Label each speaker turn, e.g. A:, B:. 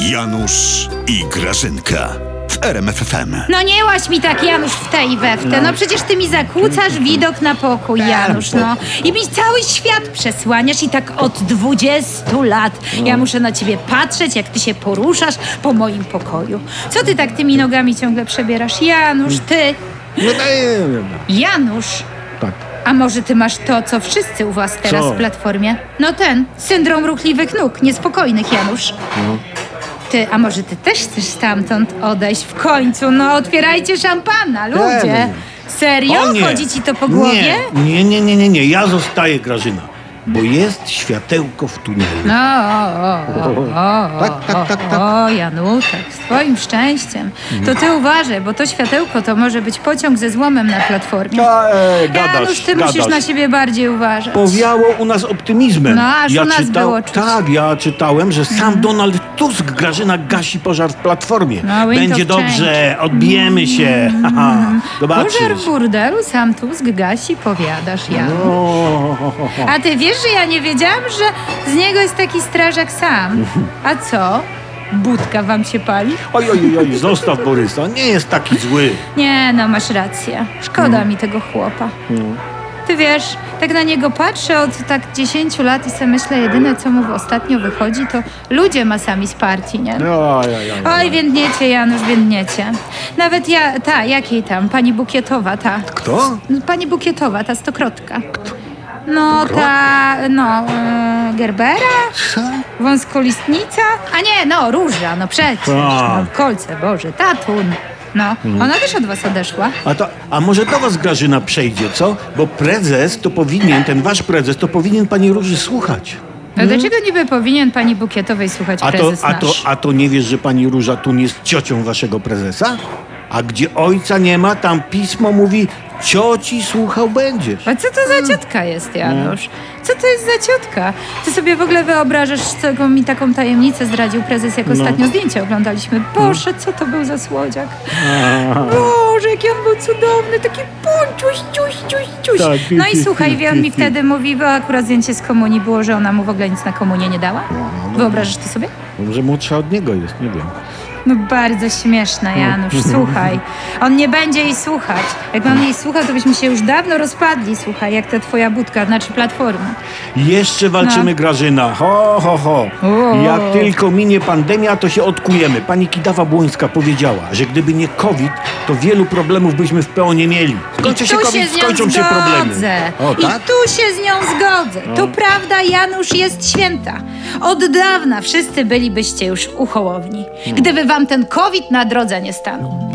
A: Janusz i Grażynka w RMFFM.
B: No nie łaś mi tak, Janusz, w tej i we w te. No przecież ty mi zakłócasz widok na pokój, Janusz, no. I mi cały świat przesłaniasz i tak od 20 lat. Ja muszę na ciebie patrzeć, jak ty się poruszasz po moim pokoju. Co ty tak tymi nogami ciągle przebierasz? Janusz, ty,
C: No.
B: Janusz.
C: Tak.
B: A może ty masz to, co wszyscy u was teraz
C: Co?
B: w Platformie? No ten, syndrom ruchliwych nóg, niespokojnych, Janusz.
C: No.
B: Ty, a może ty też chcesz stamtąd odejść w końcu? No otwierajcie szampana, ludzie. Serio?
C: O nie.
B: Chodzi ci to po głowie?
C: Nie, nie, nie, nie, nie. Ja zostaję, Grażyna. Bo jest światełko w tunelu.
B: No, o, o, o, o,
C: Tak, tak, tak, tak.
B: o, Janutek, z twoim szczęściem. To ty uważaj, bo to światełko to może być pociąg ze złomem na platformie.
C: E, gadasz,
B: Janusz, ty
C: gadasz.
B: musisz na siebie bardziej uważać.
C: Powiało u nas optymizmem.
B: No, aż u nas było czuć.
C: Tak, ja czytałem, że sam Donald Tusk, Grażyna, gasi pożar w Platformie.
B: No, wind
C: Będzie
B: of
C: dobrze, odbijemy się. Haha,
B: Pożar w burdelu sam Tusk gasi, powiadasz, Janusz.
C: O,
B: A ty wiesz, że ja nie wiedziałam, że z niego jest taki strażak sam. A co? Budka wam się pali?
C: Oj, oj, oj, zostaw Borysa, nie jest taki zły.
B: Nie, no masz rację. Szkoda mi tego chłopa. Ty wiesz, tak na niego patrzę od tak 10 lat i sobie myślę, jedyne co mu ostatnio wychodzi, to ludzie masami z partii, nie?
C: Oj, oj, oj.
B: Oj, więdniecie, Janusz, więdniecie. Nawet ja, ta, jakiej tam, pani Bukietowa, ta.
C: Kto?
B: No, Pani Bukietowa, ta stokrotka. No, ta, no, e, Gerbera?
C: Co?
B: Wąskolistnica? A nie, no, Róża, no przecież.
C: A.
B: No, kolce, Boże, Tatun. No, ona też od was odeszła.
C: A, to, a może do was Grażyna przejdzie, co? Bo prezes to powinien, ten wasz prezes to powinien pani Róży słuchać.
B: No dlaczego niby powinien pani Bukietowej słuchać
C: A to,
B: prezes
C: a, to,
B: nasz?
C: a to nie wiesz, że pani Róża Tun jest ciocią waszego prezesa? A gdzie ojca nie ma, tam pismo mówi, cioci słuchał będziesz.
B: A co to za ciotka jest, Janusz? Co to jest za ciotka? Ty sobie w ogóle wyobrażasz, co mi taką tajemnicę zdradził prezes, jak
C: No.
B: ostatnio zdjęcie oglądaliśmy. Boże, co to był za słodziak? Boże, jaki on był cudowny, taki punczuś, ciuś, ciuś, ciuś.
C: Tak,
B: No i słuchaj, wie, on mi wtedy mówi, bo akurat zdjęcie z komunii było, że ona mu w ogóle nic na komunię nie dała. Wyobrażasz to sobie?
C: Może młodsza od niego jest, nie wiem.
B: No bardzo śmieszna, Janusz, słuchaj. On nie będzie jej słuchać. Jak on jej słuchał, to byśmy się już dawno rozpadli, słuchaj, jak ta twoja budka, znaczy platforma.
C: Jeszcze walczymy,
B: No.
C: Grażyna. Ho, ho, ho.
B: O.
C: Jak tylko minie pandemia, to się odkujemy. Pani Kidawa-Błońska powiedziała, że gdyby nie COVID, to wielu problemów byśmy w PO nie mieli. Skończy
B: I
C: się
B: tu
C: COVID,
B: się z nią
C: skończą się problemy.
B: zgodzę.
C: O,
B: I
C: tak?
B: tu się z nią zgodzę. To prawda, Janusz jest święta. Od dawna wszyscy bylibyście już u Hołowni, gdyby wam ten COVID na drodze nie stanął.